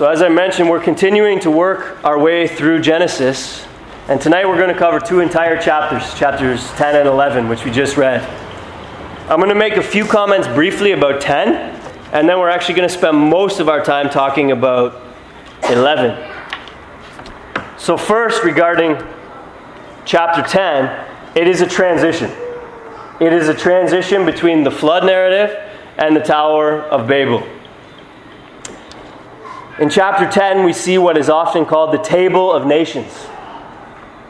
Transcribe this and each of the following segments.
So, as I mentioned, we're continuing to work our way through Genesis. And tonight we're going to cover two entire chapters, chapters 10 and 11, which we just read. I'm going to make a few comments briefly about 10, and then we're actually going to spend most of our time talking about 11. So, first, regarding chapter 10, it is a transition. It is a transition between the flood narrative and the Tower of Babel. In chapter 10, we see what is often called the Table of Nations.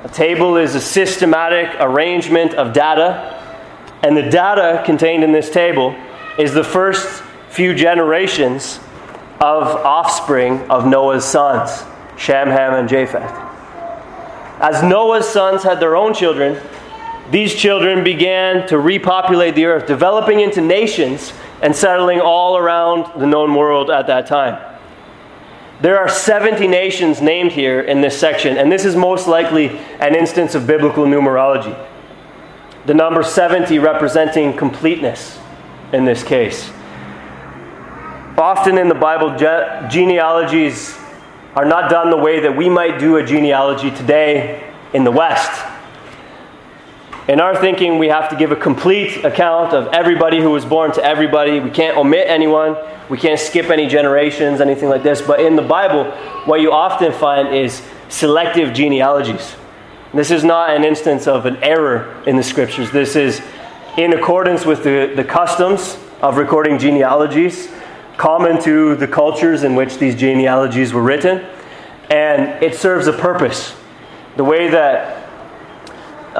A table is a systematic arrangement of data, and the data contained in this table is the first few generations of offspring of Noah's sons, Shem, Ham, and Japheth. As Noah's sons had their own children, these children began to repopulate the earth, developing into nations and settling all around the known world at that time. There are 70 nations named here in this section, and this is most likely an instance of biblical numerology. The number 70 representing completeness in this case. Often in the Bible, ge- genealogies are not done the way that we might do a genealogy today in the West. In our thinking, we have to give a complete account of everybody who was born to everybody. We can't omit anyone. We can't skip any generations, anything like this. But in the Bible, what you often find is selective genealogies. This is not an instance of an error in the scriptures. This is in accordance with the, the customs of recording genealogies, common to the cultures in which these genealogies were written. And it serves a purpose. The way that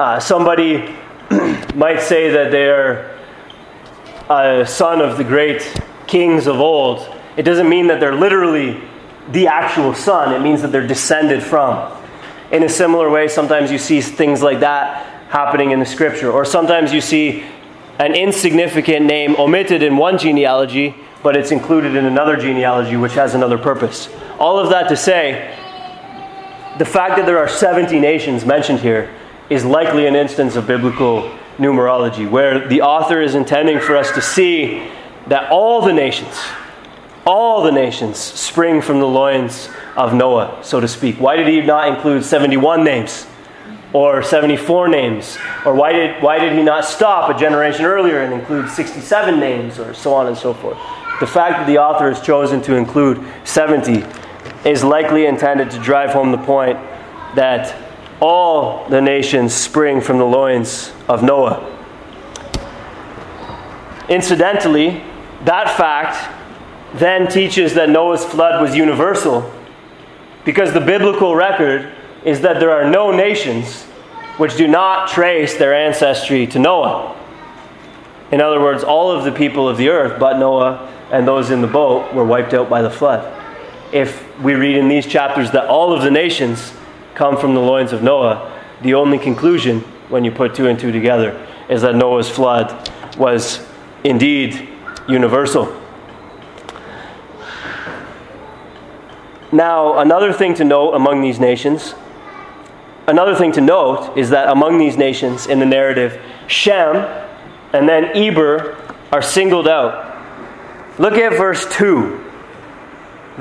uh, somebody might say that they're a son of the great kings of old, it doesn't mean that they're literally the actual son. It means that they're descended from. In a similar way, sometimes you see things like that happening in the scripture. Or sometimes you see an insignificant name omitted in one genealogy, but it's included in another genealogy which has another purpose. All of that to say, the fact that there are 70 nations mentioned here is likely an instance of biblical numerology, where the author is intending for us to see that all the nations, all the nations spring from the loins of Noah, so to speak. Why did he not include 71 names? Or 74 names? Or why did, why did he not stop a generation earlier and include 67 names, or so on and so forth? The fact that the author has chosen to include 70 is likely intended to drive home the point that all the nations spring from the loins of Noah. Incidentally, that fact then teaches that Noah's flood was universal because the biblical record is that there are no nations which do not trace their ancestry to Noah. In other words, all of the people of the earth, but Noah and those in the boat, were wiped out by the flood. If we read in these chapters that all of the nations come from the loins of Noah, the only conclusion, when you put two and two together, is that Noah's flood was indeed universal. Now, another thing to note among these nations, another thing to note is that among these nations in the narrative, Shem and then Eber are singled out. Look at verse 2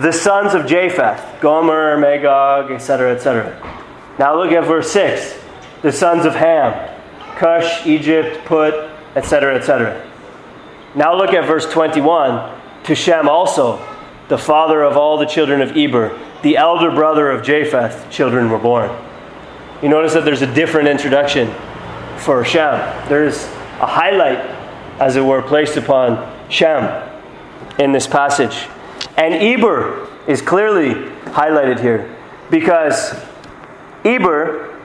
the sons of Japheth, Gomer, Magog, etc., etc. Now look at verse 6. The sons of Ham, Cush, Egypt, Put, etc., etc. Now look at verse 21. To Shem also, the father of all the children of Eber, the elder brother of Japheth, children were born. You notice that there's a different introduction for Shem. There's a highlight, as it were, placed upon Shem in this passage. And Eber is clearly highlighted here because Eber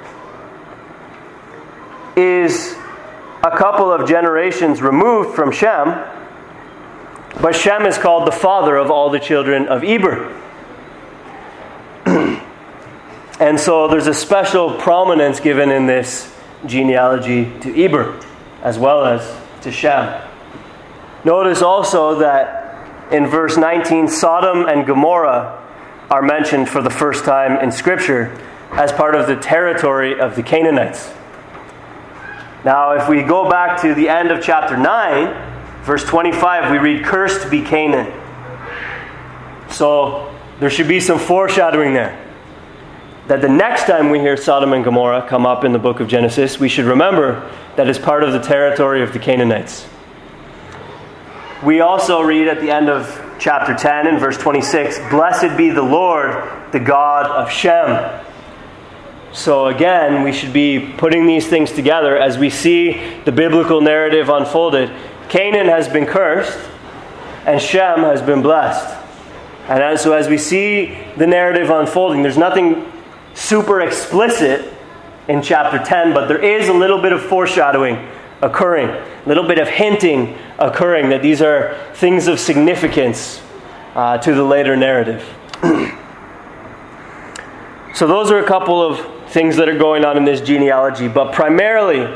is a couple of generations removed from Shem, but Shem is called the father of all the children of Eber. and so there's a special prominence given in this genealogy to Eber as well as to Shem. Notice also that in verse 19, Sodom and Gomorrah are mentioned for the first time in Scripture as part of the territory of the Canaanites. Now, if we go back to the end of chapter 9, verse 25, we read, Cursed be Canaan. So, there should be some foreshadowing there. That the next time we hear Sodom and Gomorrah come up in the book of Genesis, we should remember that it's part of the territory of the Canaanites. We also read at the end of chapter 10 and verse 26 Blessed be the Lord, the God of Shem. So, again, we should be putting these things together as we see the biblical narrative unfolded. Canaan has been cursed, and Shem has been blessed. And as, so, as we see the narrative unfolding, there's nothing super explicit in chapter 10, but there is a little bit of foreshadowing occurring, a little bit of hinting occurring that these are things of significance uh, to the later narrative. so, those are a couple of things that are going on in this genealogy, but primarily,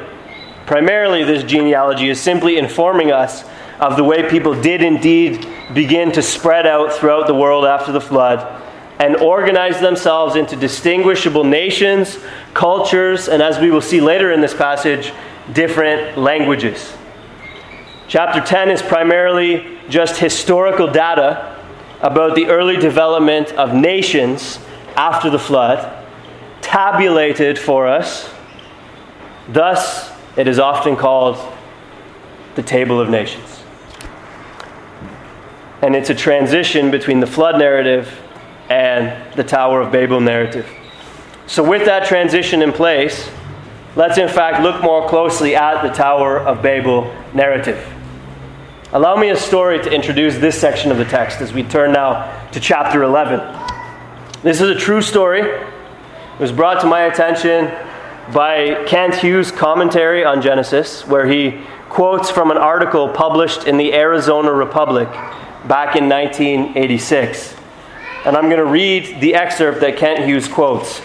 primarily, this genealogy is simply informing us of the way people did indeed begin to spread out throughout the world after the flood and organize themselves into distinguishable nations, cultures, and as we will see later in this passage, different languages. Chapter 10 is primarily just historical data about the early development of nations after the flood, tabulated for us. Thus, it is often called the Table of Nations. And it's a transition between the flood narrative and the Tower of Babel narrative. So, with that transition in place, let's in fact look more closely at the Tower of Babel narrative. Allow me a story to introduce this section of the text as we turn now to chapter 11. This is a true story. It was brought to my attention by Kent Hughes' commentary on Genesis, where he quotes from an article published in the Arizona Republic back in 1986. And I'm going to read the excerpt that Kent Hughes quotes.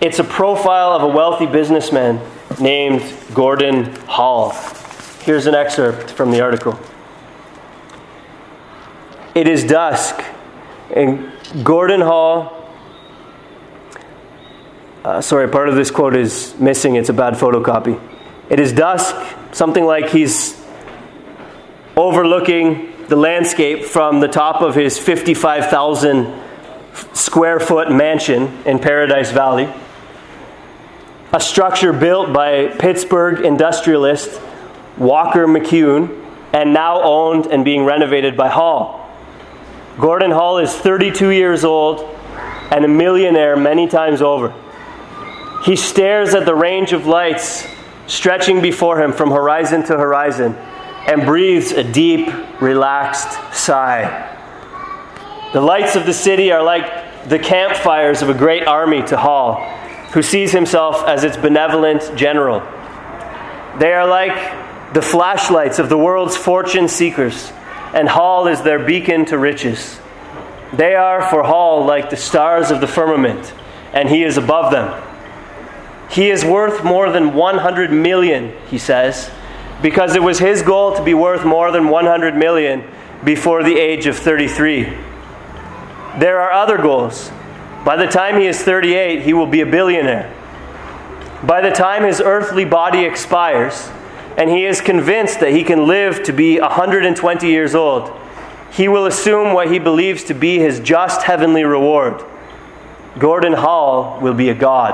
It's a profile of a wealthy businessman named Gordon Hall. Here's an excerpt from the article. It is dusk, and Gordon Hall. Uh, sorry, part of this quote is missing. It's a bad photocopy. It is dusk, something like he's overlooking the landscape from the top of his 55,000 square foot mansion in Paradise Valley. A structure built by Pittsburgh industrialist Walker McCune and now owned and being renovated by Hall. Gordon Hall is 32 years old and a millionaire many times over. He stares at the range of lights stretching before him from horizon to horizon and breathes a deep, relaxed sigh. The lights of the city are like the campfires of a great army to Hall, who sees himself as its benevolent general. They are like the flashlights of the world's fortune seekers, and Hall is their beacon to riches. They are for Hall like the stars of the firmament, and he is above them. He is worth more than 100 million, he says, because it was his goal to be worth more than 100 million before the age of 33. There are other goals. By the time he is 38, he will be a billionaire. By the time his earthly body expires, and he is convinced that he can live to be 120 years old, he will assume what he believes to be his just heavenly reward. Gordon Hall will be a god.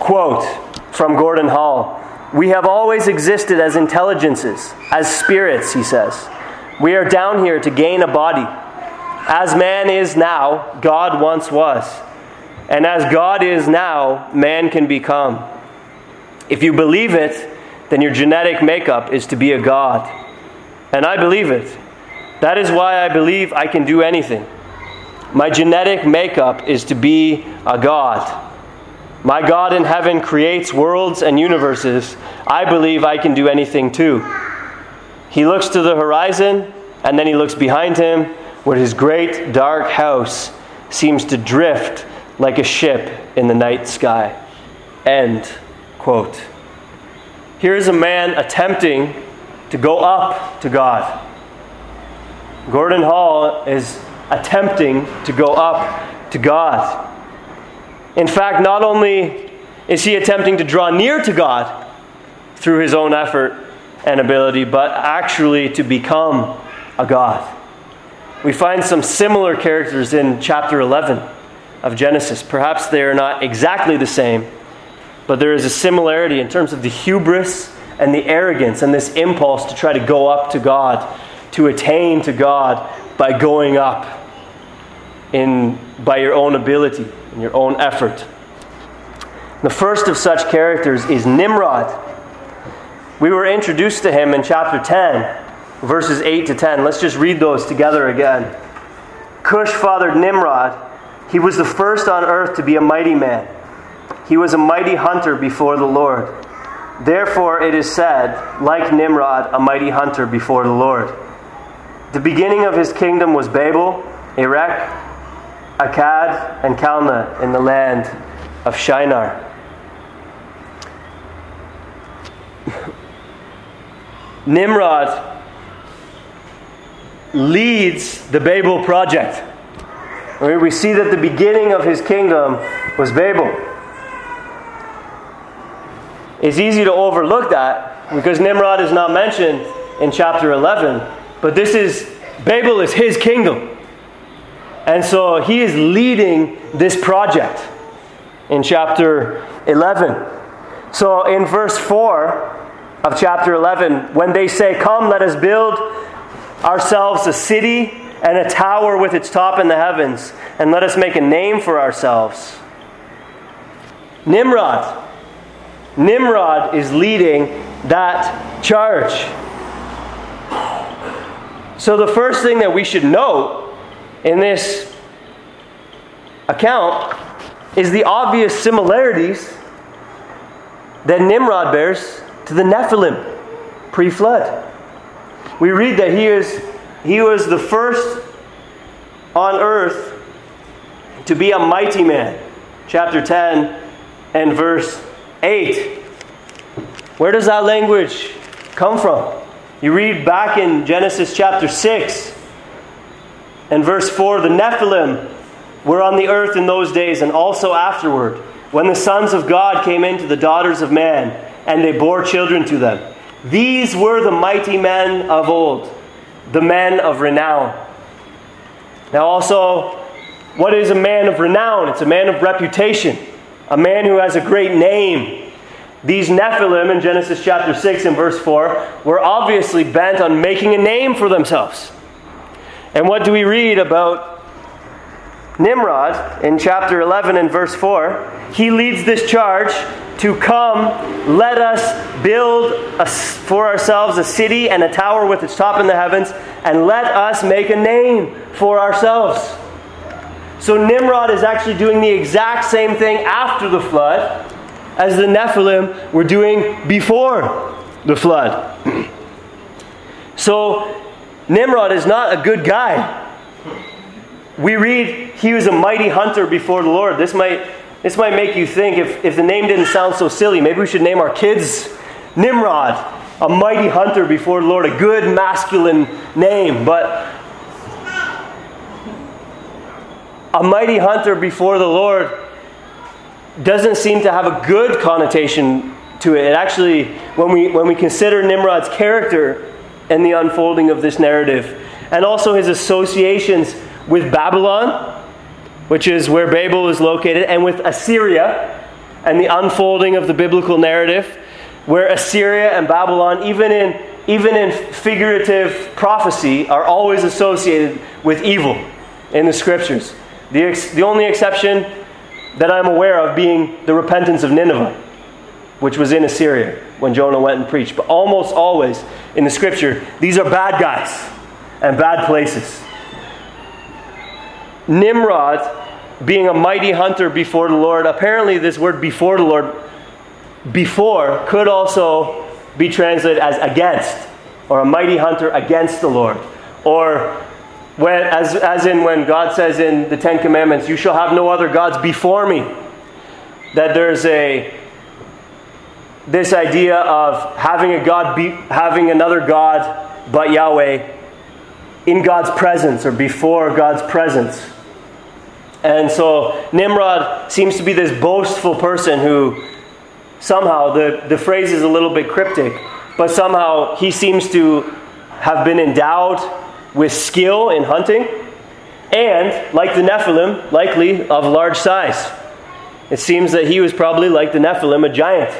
Quote from Gordon Hall we have always existed as intelligences, as spirits, he says. We are down here to gain a body. As man is now, God once was. And as God is now, man can become. If you believe it, then your genetic makeup is to be a God. And I believe it. That is why I believe I can do anything. My genetic makeup is to be a God. My God in heaven creates worlds and universes. I believe I can do anything too. He looks to the horizon, and then he looks behind him, where his great dark house seems to drift like a ship in the night sky. End quote. Here is a man attempting to go up to God. Gordon Hall is attempting to go up to God. In fact, not only is he attempting to draw near to God through his own effort and ability, but actually to become a God. We find some similar characters in chapter 11 of Genesis. Perhaps they are not exactly the same, but there is a similarity in terms of the hubris and the arrogance and this impulse to try to go up to God, to attain to God by going up in, by your own ability and your own effort. The first of such characters is Nimrod. We were introduced to him in chapter 10, verses 8 to 10. Let's just read those together again. Cush fathered Nimrod. He was the first on earth to be a mighty man. He was a mighty hunter before the Lord. Therefore, it is said, like Nimrod, a mighty hunter before the Lord. The beginning of his kingdom was Babel, Erech, Akkad, and Calneh in the land of Shinar. Nimrod leads the Babel project. We see that the beginning of his kingdom was Babel. It's easy to overlook that because Nimrod is not mentioned in chapter 11, but this is Babel is his kingdom. And so he is leading this project in chapter 11. So in verse 4, of chapter 11 when they say, Come, let us build ourselves a city and a tower with its top in the heavens, and let us make a name for ourselves. Nimrod. Nimrod is leading that charge. So, the first thing that we should note in this account is the obvious similarities that Nimrod bears to the Nephilim pre flood. We read that he, is, he was the first on earth to be a mighty man. Chapter 10 and verse 8. Where does that language come from? You read back in Genesis chapter 6 and verse 4 the Nephilim were on the earth in those days and also afterward, when the sons of God came into the daughters of man and they bore children to them. These were the mighty men of old, the men of renown. Now, also, what is a man of renown? It's a man of reputation, a man who has a great name. These Nephilim in Genesis chapter 6 and verse 4 were obviously bent on making a name for themselves. And what do we read about Nimrod in chapter 11 and verse 4? He leads this charge to come, let us build a, for ourselves a city and a tower with its top in the heavens, and let us make a name for ourselves. So Nimrod is actually doing the exact same thing after the flood as the Nephilim were doing before the flood. so Nimrod is not a good guy. We read he was a mighty hunter before the Lord. This might this might make you think if, if the name didn't sound so silly, maybe we should name our kids Nimrod, a mighty hunter before the Lord, a good masculine name. But a mighty hunter before the Lord doesn't seem to have a good connotation to it. It actually, when we, when we consider Nimrod's character and the unfolding of this narrative, and also his associations with Babylon, which is where Babel is located, and with Assyria and the unfolding of the biblical narrative, where Assyria and Babylon, even in, even in figurative prophecy, are always associated with evil in the scriptures. The, ex, the only exception that I'm aware of being the repentance of Nineveh, which was in Assyria when Jonah went and preached. But almost always in the scripture, these are bad guys and bad places. Nimrod being a mighty hunter before the Lord. Apparently, this word before the Lord, before, could also be translated as against, or a mighty hunter against the Lord. Or when, as, as in when God says in the Ten Commandments, You shall have no other gods before me. That there's a this idea of having a God be, having another God but Yahweh in God's presence or before God's presence. And so Nimrod seems to be this boastful person who somehow, the, the phrase is a little bit cryptic, but somehow he seems to have been endowed with skill in hunting, and, like the Nephilim, likely of large size. It seems that he was probably, like the Nephilim, a giant.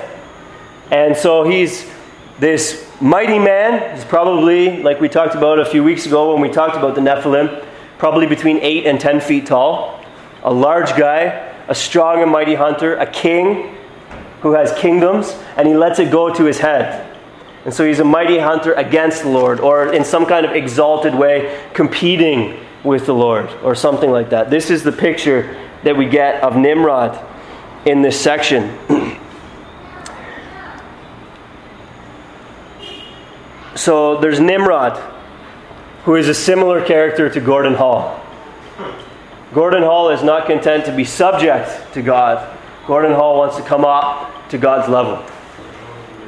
And so he's this mighty man. He's probably, like we talked about a few weeks ago when we talked about the Nephilim, probably between 8 and 10 feet tall. A large guy, a strong and mighty hunter, a king who has kingdoms, and he lets it go to his head. And so he's a mighty hunter against the Lord, or in some kind of exalted way, competing with the Lord, or something like that. This is the picture that we get of Nimrod in this section. so there's Nimrod, who is a similar character to Gordon Hall. Gordon Hall is not content to be subject to God. Gordon Hall wants to come up to God's level.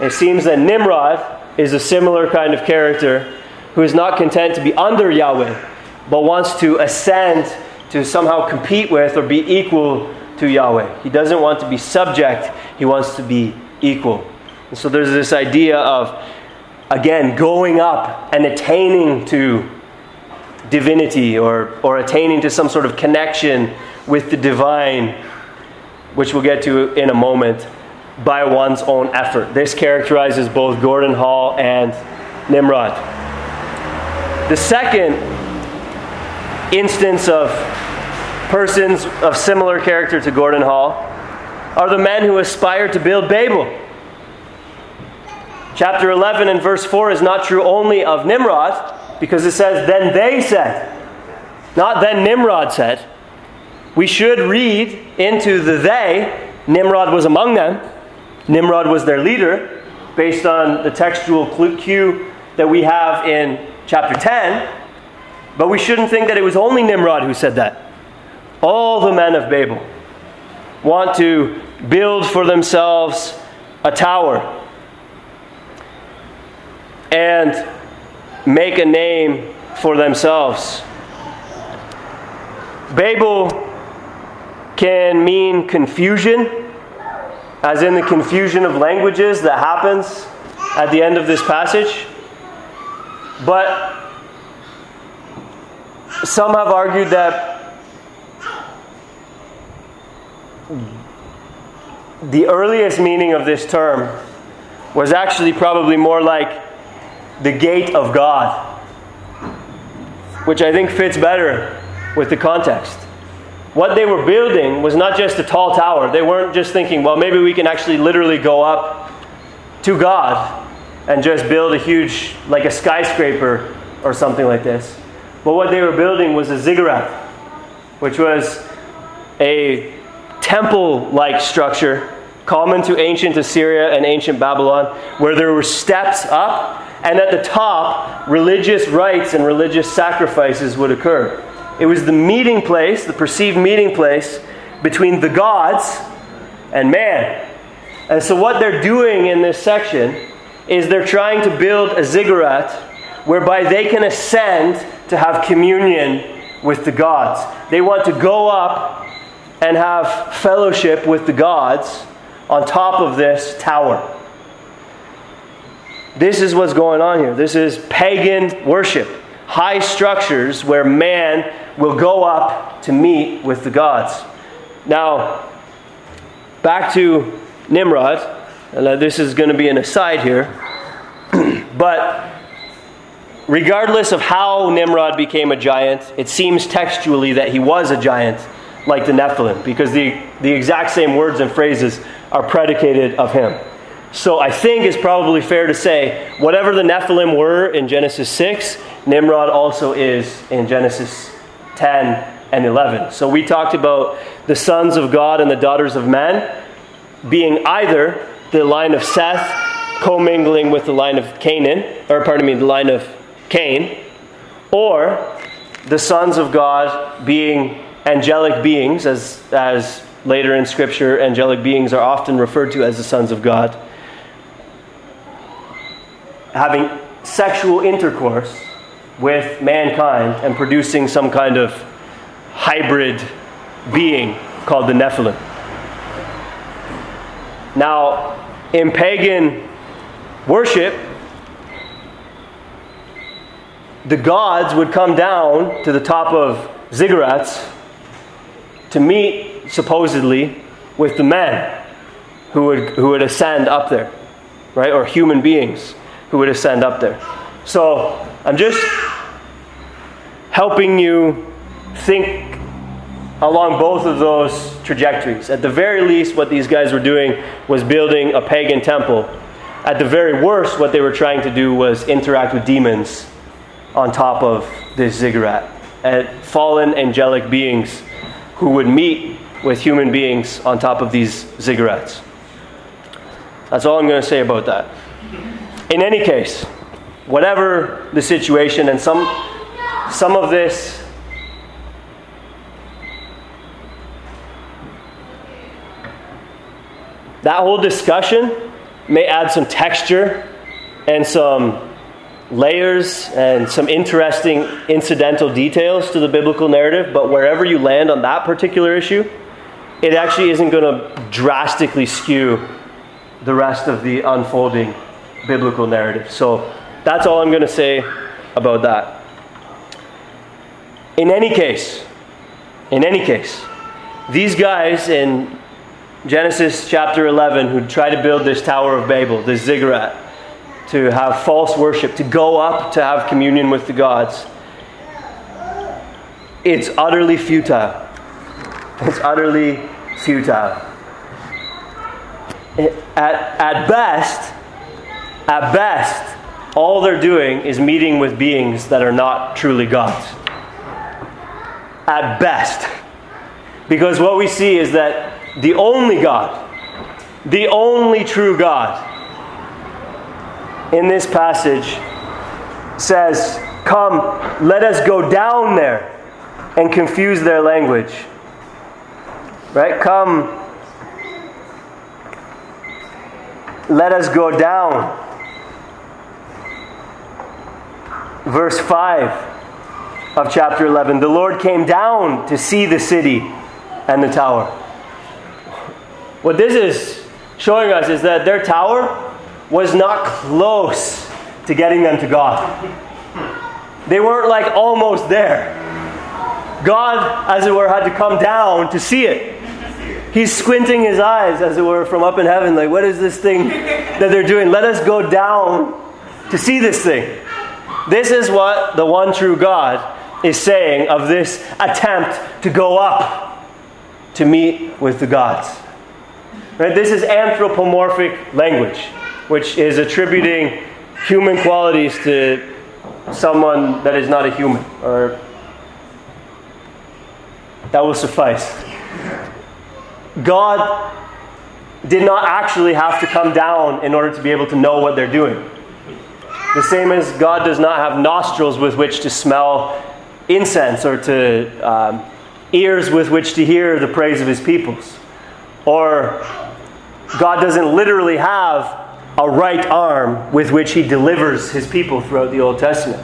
It seems that Nimrod is a similar kind of character who is not content to be under Yahweh, but wants to ascend to somehow compete with or be equal to Yahweh. He doesn't want to be subject, he wants to be equal. And so there's this idea of, again, going up and attaining to divinity or, or attaining to some sort of connection with the divine, which we'll get to in a moment by one's own effort. This characterizes both Gordon Hall and Nimrod. The second instance of persons of similar character to Gordon Hall are the men who aspire to build Babel. Chapter 11 and verse 4 is not true only of Nimrod, because it says, Then they said, not then Nimrod said. We should read into the they. Nimrod was among them. Nimrod was their leader, based on the textual cue that we have in chapter 10. But we shouldn't think that it was only Nimrod who said that. All the men of Babel want to build for themselves a tower and make a name for themselves. Babel can mean confusion as in the confusion of languages that happens at the end of this passage. But some have argued that the earliest meaning of this term was actually probably more like the gate of God, which I think fits better with the context what they were building was not just a tall tower. They weren't just thinking, well, maybe we can actually literally go up to God and just build a huge, like a skyscraper or something like this. But what they were building was a ziggurat, which was a temple like structure common to ancient Assyria and ancient Babylon, where there were steps up, and at the top, religious rites and religious sacrifices would occur. It was the meeting place, the perceived meeting place between the gods and man. And so, what they're doing in this section is they're trying to build a ziggurat whereby they can ascend to have communion with the gods. They want to go up and have fellowship with the gods on top of this tower. This is what's going on here. This is pagan worship high structures where man will go up to meet with the gods. Now, back to Nimrod, uh, this is going to be an aside here, but regardless of how Nimrod became a giant, it seems textually that he was a giant like the Nephilim, because the, the exact same words and phrases are predicated of him. So I think it's probably fair to say whatever the Nephilim were in Genesis 6, Nimrod also is in Genesis 10 and 11. So we talked about the sons of God and the daughters of men being either the line of Seth commingling with the line of Canaan, or pardon me, the line of Cain, or the sons of God being angelic beings, as, as later in Scripture, angelic beings are often referred to as the sons of God having sexual intercourse with mankind and producing some kind of hybrid being called the Nephilim. Now, in pagan worship, the gods would come down to the top of ziggurats to meet, supposedly, with the men who would, who would ascend up there, right? Or human beings who would ascend up there. So I'm just helping you think along both of those trajectories. At the very least, what these guys were doing was building a pagan temple. At the very worst, what they were trying to do was interact with demons on top of this ziggurat. And fallen angelic beings who would meet with human beings on top of these ziggurats. That's all I'm going to say about that. In any case, whatever the situation, and some, some of this that whole discussion may add some texture and some layers and some interesting incidental details to the biblical narrative, but wherever you land on that particular issue, it actually isn't going to drastically skew the rest of the unfolding biblical narrative. So that's all I'm going to say about that. In any case, in any case, these guys in Genesis chapter 11 who try to build this Tower of Babel, this ziggurat, to have false worship, to go up to have communion with the gods. It's utterly futile. It's utterly futile. At, at best, at best, all they're doing is meeting with beings that are not truly gods. At best. Because what we see is that the only God, the only true God, in this passage says, Come, let us go down there and confuse their language. Right? Come, let us go down. Verse 5 of chapter 11 The Lord came down to see the city and the tower. What this is showing us is that their tower was not close to getting them to God. They weren't like almost there. God, as it were, had to come down to see it. He's squinting his eyes, as it were, from up in heaven, like, what is this thing that they're doing? Let us go down to see this thing. This is what the one true God is saying of this attempt to go up to meet with the gods. Right? This is anthropomorphic language which is attributing human qualities to someone that is not a human, or that will suffice. God did not actually have to come down in order to be able to know what they're doing. The same as God does not have nostrils with which to smell incense or to um, ears with which to hear the praise of his peoples. Or God doesn't literally have a right arm with which he delivers his people throughout the Old Testament.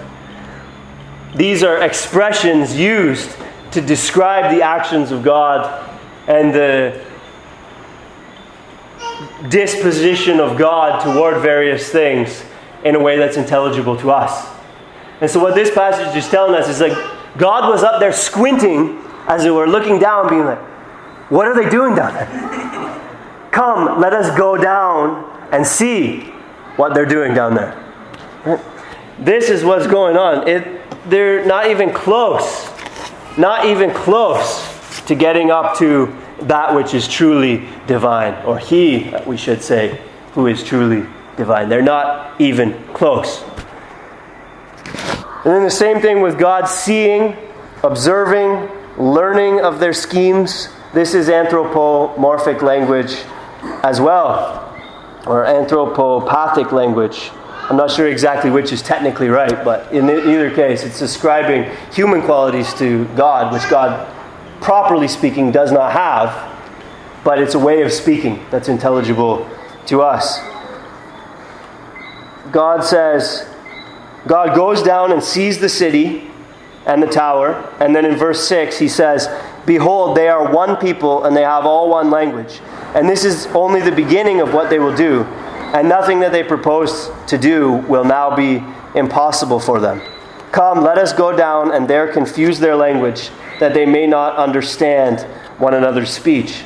These are expressions used to describe the actions of God and the disposition of God toward various things in a way that's intelligible to us. And so, what this passage is telling us is like God was up there squinting as they were looking down, being like, What are they doing down there? Come, let us go down and see what they're doing down there. This is what's going on. It, they're not even close, not even close to getting up to that which is truly divine, or He, we should say, who is truly divine. They're not even close. And then the same thing with God seeing, observing, learning of their schemes. This is anthropomorphic language as well or anthropopathic language. I'm not sure exactly which is technically right, but in either case, it's describing human qualities to God, which God, properly speaking, does not have, but it's a way of speaking that's intelligible to us. God says, God goes down and sees the city and the tower, and then in verse 6, he says, Behold, they are one people and they have all one language. And this is only the beginning of what they will do. And nothing that they propose to do will now be impossible for them. Come, let us go down and there confuse their language, that they may not understand one another's speech.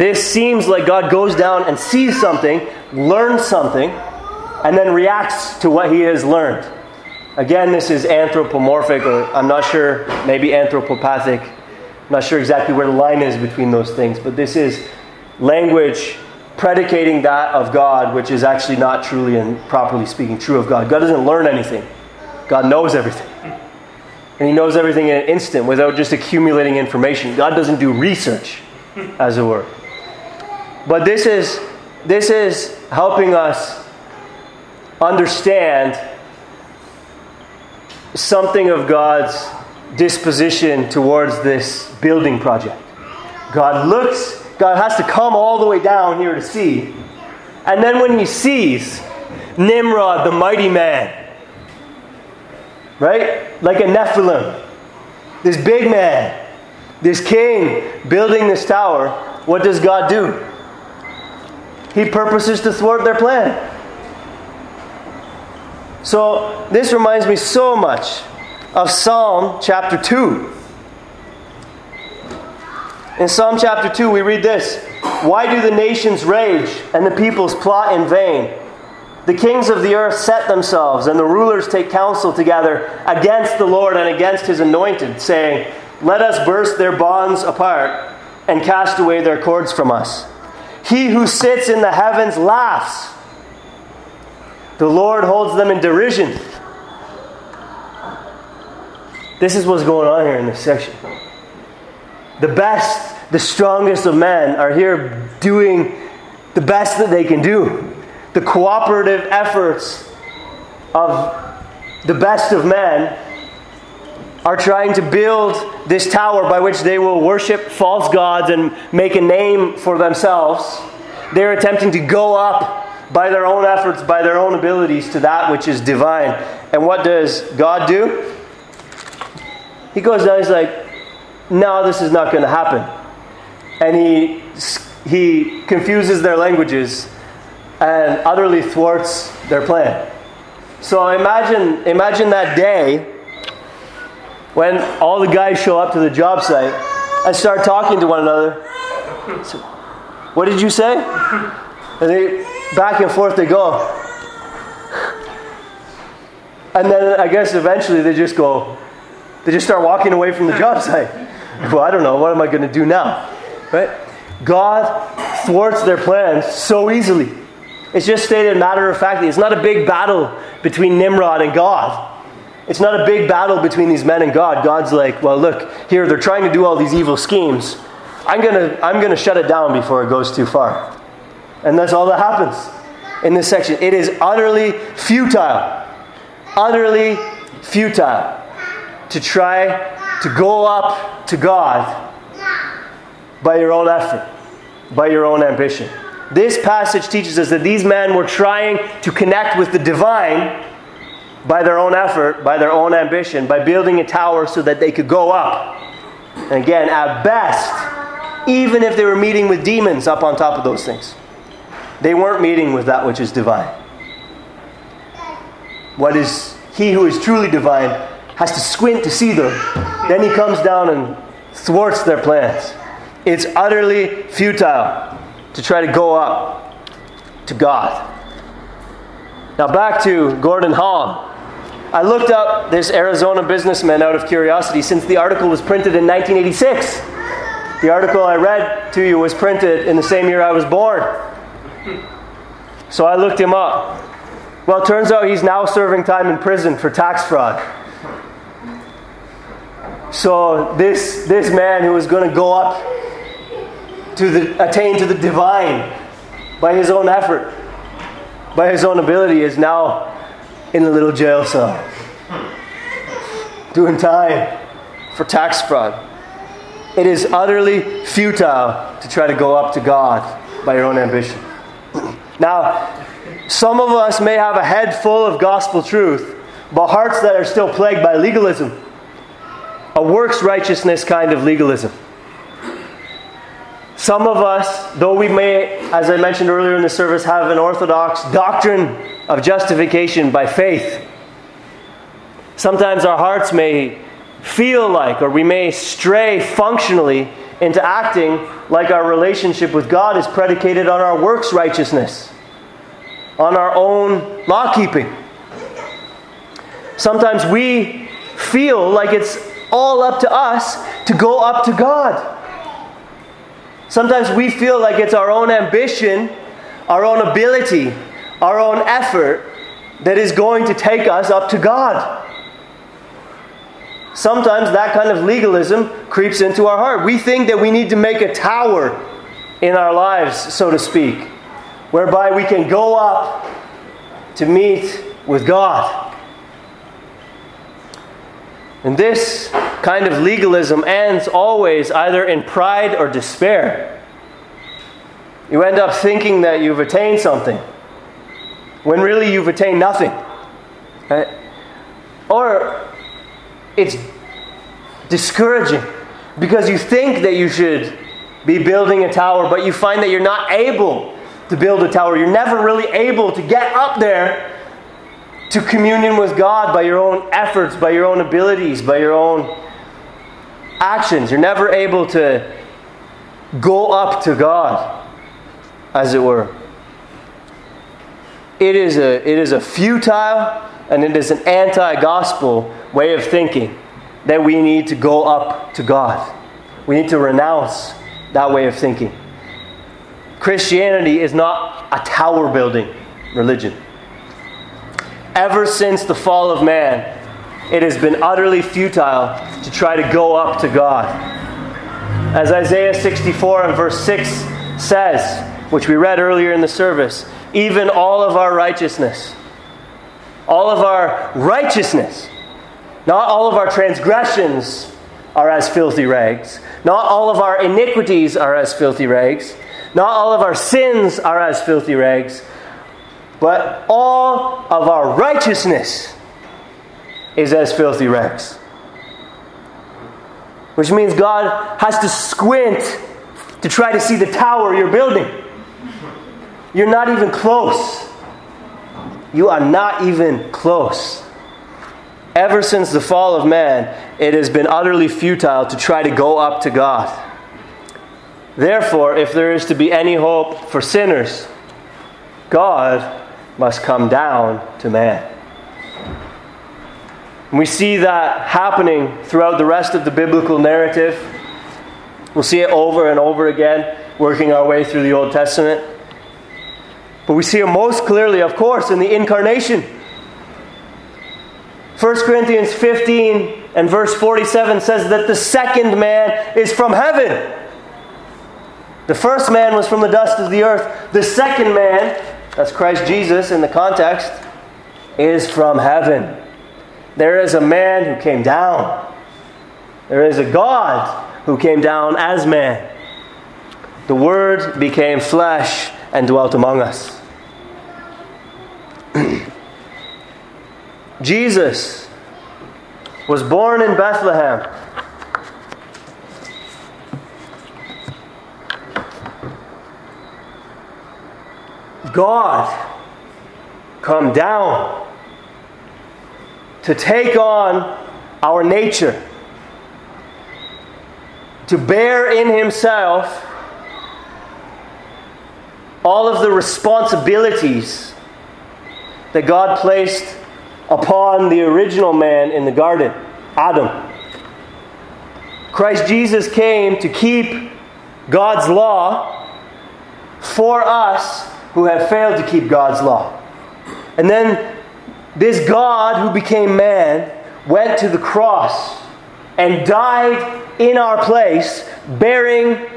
This seems like God goes down and sees something, learns something, and then reacts to what he has learned. Again, this is anthropomorphic, or I'm not sure, maybe anthropopathic. I'm not sure exactly where the line is between those things, but this is language predicating that of God, which is actually not truly and properly speaking true of God. God doesn't learn anything, God knows everything. And He knows everything in an instant without just accumulating information. God doesn't do research, as it were. But this is, this is helping us understand something of God's disposition towards this building project. God looks God has to come all the way down here to see. And then when he sees Nimrod, the mighty man, right? Like a Nephilim, this big man, this king building this tower, what does God do? He purposes to thwart their plan. So, this reminds me so much of Psalm chapter 2. In Psalm chapter 2, we read this Why do the nations rage and the peoples plot in vain? The kings of the earth set themselves, and the rulers take counsel together against the Lord and against his anointed, saying, Let us burst their bonds apart and cast away their cords from us. He who sits in the heavens laughs. The Lord holds them in derision. This is what's going on here in this section. The best, the strongest of men are here doing the best that they can do. The cooperative efforts of the best of men are trying to build this tower by which they will worship false gods and make a name for themselves. They're attempting to go up by their own efforts, by their own abilities, to that which is divine. And what does God do? He goes down, he's like, no, this is not going to happen. And he, he confuses their languages and utterly thwarts their plan. So imagine, imagine that day when all the guys show up to the job site and start talking to one another. So, what did you say? And they back and forth they go. And then I guess eventually they just go, they just start walking away from the job site. Well, I don't know. What am I going to do now? Right? God thwarts their plans so easily. It's just stated matter of factly. It's not a big battle between Nimrod and God. It's not a big battle between these men and God. God's like, well, look, here they're trying to do all these evil schemes. I'm gonna, I'm gonna shut it down before it goes too far. And that's all that happens in this section. It is utterly futile, utterly futile to try to go up to God by your own effort, by your own ambition. This passage teaches us that these men were trying to connect with the divine by their own effort, by their own ambition, by building a tower so that they could go up. And again, at best, even if they were meeting with demons up on top of those things, they weren't meeting with that which is divine. What is he who is truly divine has to squint to see them. Then he comes down and thwarts their plans. It's utterly futile to try to go up to God. Now, back to Gordon Hall. I looked up this Arizona businessman out of curiosity since the article was printed in 1986. The article I read to you was printed in the same year I was born. So I looked him up. Well, it turns out he's now serving time in prison for tax fraud. So this this man who was going to go up to the attain to the divine by his own effort, by his own ability, is now in a little jail cell, doing time for tax fraud. It is utterly futile to try to go up to God by your own ambition. Now, some of us may have a head full of gospel truth, but hearts that are still plagued by legalism a works righteousness kind of legalism. Some of us, though we may, as I mentioned earlier in the service, have an orthodox doctrine of justification by faith. Sometimes our hearts may feel like, or we may stray functionally into acting like our relationship with God is predicated on our works righteousness, on our own law keeping. Sometimes we feel like it's all up to us to go up to God. Sometimes we feel like it's our own ambition, our own ability, our own effort that is going to take us up to God. Sometimes that kind of legalism creeps into our heart. We think that we need to make a tower in our lives, so to speak, whereby we can go up to meet with God. And this kind of legalism ends always either in pride or despair. You end up thinking that you've attained something when really you've attained nothing. Right? Or it's discouraging because you think that you should be building a tower, but you find that you're not able to build a tower. You're never really able to get up there to communion with God by your own efforts, by your own abilities, by your own actions. You're never able to go up to God, as it were. It is a, it is a futile and it is an anti gospel way of thinking that we need to go up to God. We need to renounce that way of thinking. Christianity is not a tower building religion. Ever since the fall of man, it has been utterly futile to try to go up to God. As Isaiah 64 and verse 6 says, which we read earlier in the service, even all of our righteousness, all of our righteousness, not all of our transgressions are as filthy rags, not all of our iniquities are as filthy rags, not all of our sins are as filthy rags, but all of our righteousness is as filthy rags. Which means God has to squint to try to see the tower you're building. You're not even close. You are not even close. Ever since the fall of man, it has been utterly futile to try to go up to God. Therefore, if there is to be any hope for sinners, God must come down to man. we see that happening throughout the rest of the biblical narrative. We'll see it over and over again, working our way through the Old Testament. But we see him most clearly, of course, in the incarnation. 1 Corinthians 15 and verse 47 says that the second man is from heaven. The first man was from the dust of the earth. The second man that's Christ Jesus in the context, is from heaven. There is a man who came down. There is a God who came down as man. The Word became flesh and dwelt among us. Jesus was born in Bethlehem. God come down to take on our nature, to bear in Himself all of the responsibilities that God placed upon the original man in the garden, Adam. Christ Jesus came to keep God's law for us who have failed to keep God's law. And then this God who became man went to the cross and died in our place, bearing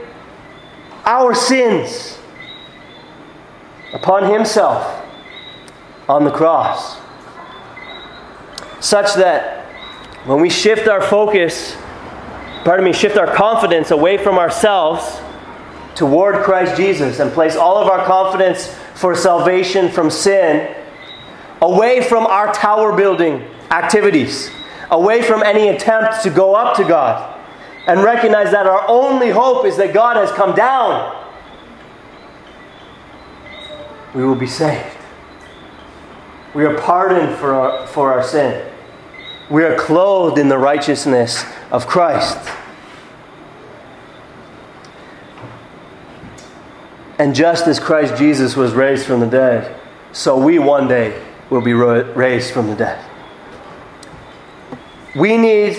our sins upon himself on the cross. Such that when we shift our focus, pardon me, shift our confidence away from ourselves toward Christ Jesus and place all of our confidence for salvation from sin away from our tower building activities, away from any attempt to go up to God, and recognize that our only hope is that God has come down, we will be saved. We are pardoned for our, for our sin. We are clothed in the righteousness of Christ. And just as Christ Jesus was raised from the dead, so we one day will be raised from the dead. We need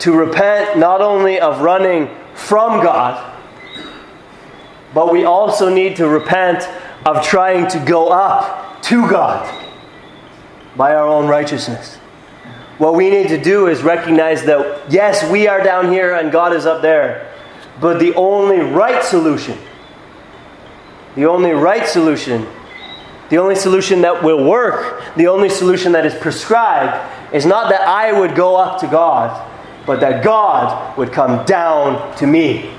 to repent not only of running from God, but we also need to repent of trying to go up to God by our own righteousness. What we need to do is recognize that, yes, we are down here and God is up there, but the only right solution, the only right solution, the only solution that will work, the only solution that is prescribed, is not that I would go up to God, but that God would come down to me.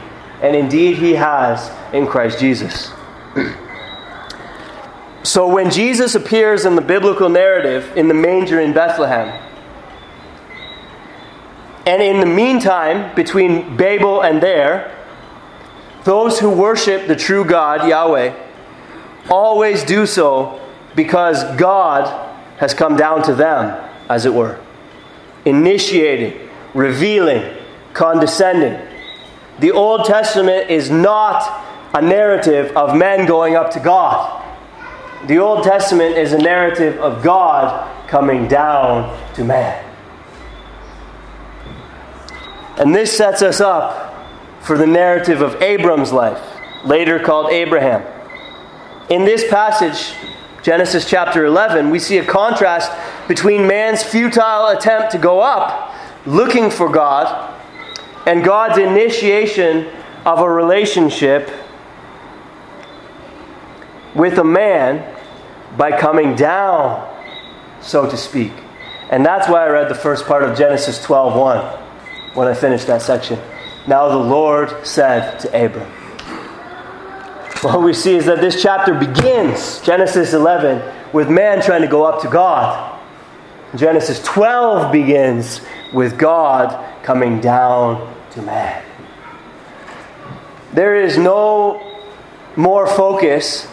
And indeed, He has in Christ Jesus. so when Jesus appears in the biblical narrative in the manger in Bethlehem, and in the meantime, between Babel and there, those who worship the true God, Yahweh, always do so because God has come down to them, as it were, initiating revealing, condescending. The Old Testament is not a narrative of men going up to God. The Old Testament is a narrative of God coming down to man. And this sets us up for the narrative of Abram's life, later called Abraham. In this passage, Genesis chapter 11, we see a contrast between man's futile attempt to go up looking for God and God's initiation of a relationship with a man by coming down, so to speak. And that's why I read the first part of Genesis 12:1 when I finished that section. Now the Lord said to Abram. What we see is that this chapter begins, Genesis 11, with man trying to go up to God. Genesis 12 begins with God coming down to man. There is no more focus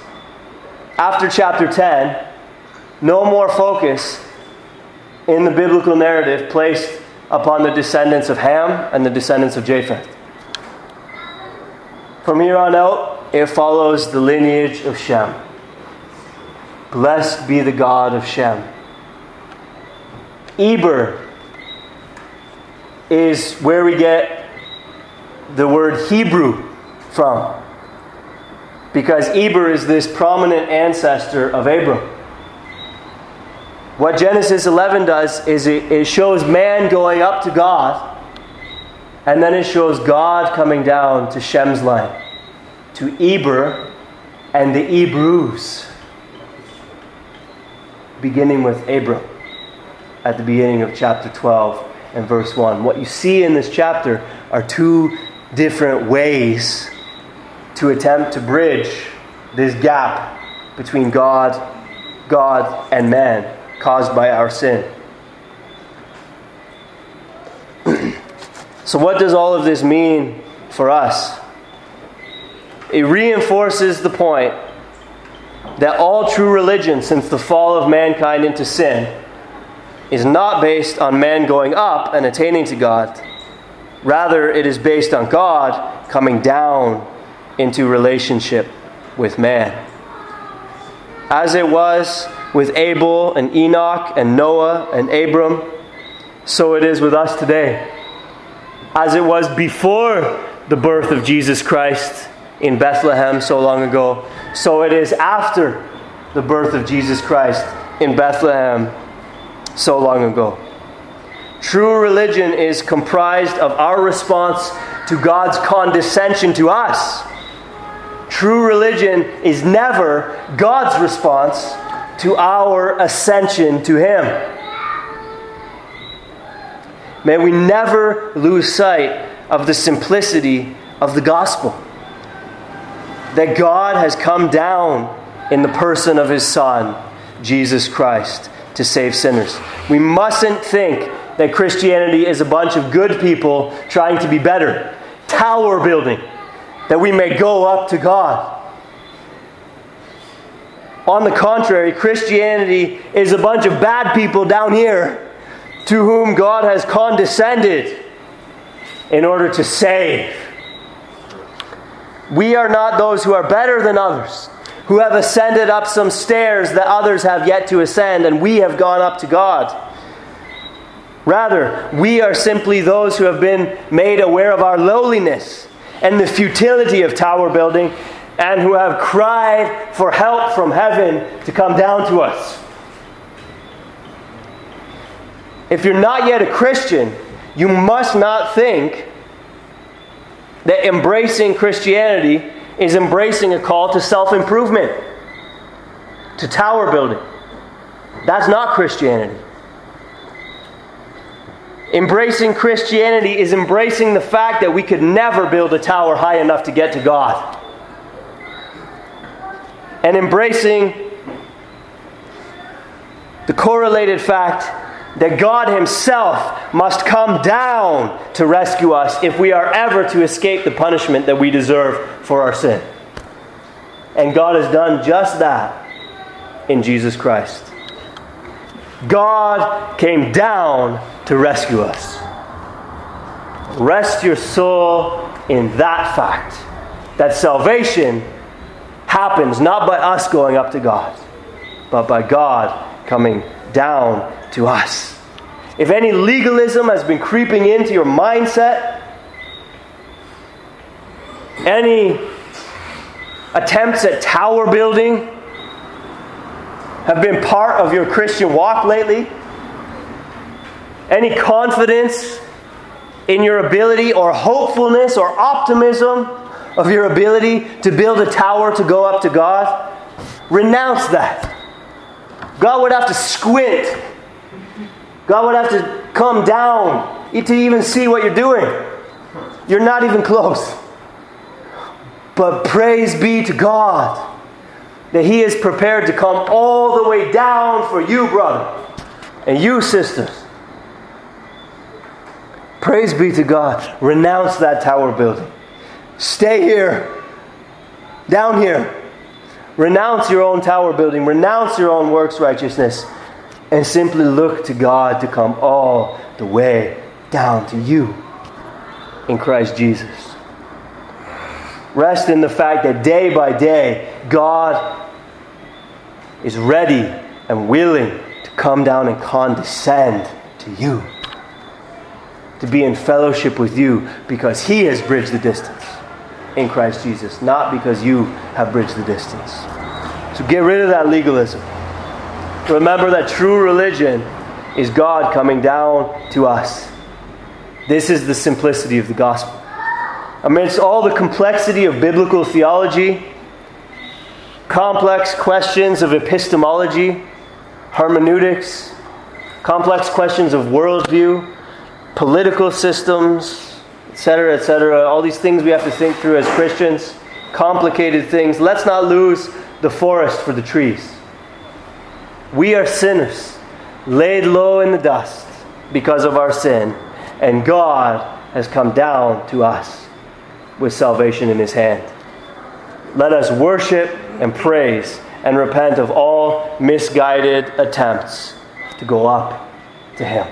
after chapter 10, no more focus in the biblical narrative placed upon the descendants of Ham and the descendants of Japheth. From here on out, it follows the lineage of Shem. Blessed be the God of Shem. Eber is where we get the word Hebrew from. Because Eber is this prominent ancestor of Abram. What Genesis 11 does is it, it shows man going up to God, and then it shows God coming down to Shem's line, to Eber and the Hebrews, beginning with Abram at the beginning of chapter 12 and verse 1. What you see in this chapter are two different ways to attempt to bridge this gap between God, God and man caused by our sin. so what does all of this mean for us? It reinforces the point that all true religion since the fall of mankind into sin is not based on man going up and attaining to God. Rather, it is based on God coming down into relationship with man. As it was with Abel and Enoch and Noah and Abram, so it is with us today. As it was before the birth of Jesus Christ in Bethlehem so long ago, so it is after the birth of Jesus Christ in Bethlehem so long ago. True religion is comprised of our response to God's condescension to us. True religion is never God's response to our ascension to Him. May we never lose sight of the simplicity of the gospel. That God has come down in the person of His Son, Jesus Christ to save sinners. We mustn't think that Christianity is a bunch of good people trying to be better, tower building, that we may go up to God. On the contrary, Christianity is a bunch of bad people down here to whom God has condescended in order to save. We are not those who are better than others, who have ascended up some stairs that others have yet to ascend, and we have gone up to God. Rather, we are simply those who have been made aware of our lowliness and the futility of tower building and who have cried for help from heaven to come down to us. If you're not yet a Christian, you must not think that embracing Christianity is embracing a call to self improvement, to tower building. That's not Christianity. Embracing Christianity is embracing the fact that we could never build a tower high enough to get to God and embracing the correlated fact that God Himself must come down to rescue us if we are ever to escape the punishment that we deserve for our sin. And God has done just that in Jesus Christ. God came down to rescue us. Rest your soul in that fact that salvation happens not by us going up to God, but by God coming down to us. If any legalism has been creeping into your mindset, any attempts at tower building have been part of your Christian walk lately, any confidence in your ability or hopefulness or optimism of your ability to build a tower to go up to God, renounce that. God would have to squint. God would have to come down to even see what you're doing. You're not even close. But praise be to God that He is prepared to come all the way down for you, brother, and you, sisters. Praise be to God. Renounce that tower building. Stay here, down here. Renounce your own tower building, renounce your own works righteousness, and simply look to God to come all the way down to you in Christ Jesus. Rest in the fact that day by day, God is ready and willing to come down and condescend to you, to be in fellowship with you because He has bridged the distance in Christ Jesus, not because you have bridged the distance. So get rid of that legalism. Remember that true religion is God coming down to us. This is the simplicity of the gospel. Amidst all the complexity of biblical theology, complex questions of epistemology, hermeneutics, complex questions of worldview, political systems, etc., etc. All these things we have to think through as Christians, complicated things. Let's not lose the forest for the trees. We are sinners, laid low in the dust because of our sin, and God has come down to us with salvation in His hand. Let us worship and praise and repent of all misguided attempts to go up to Him.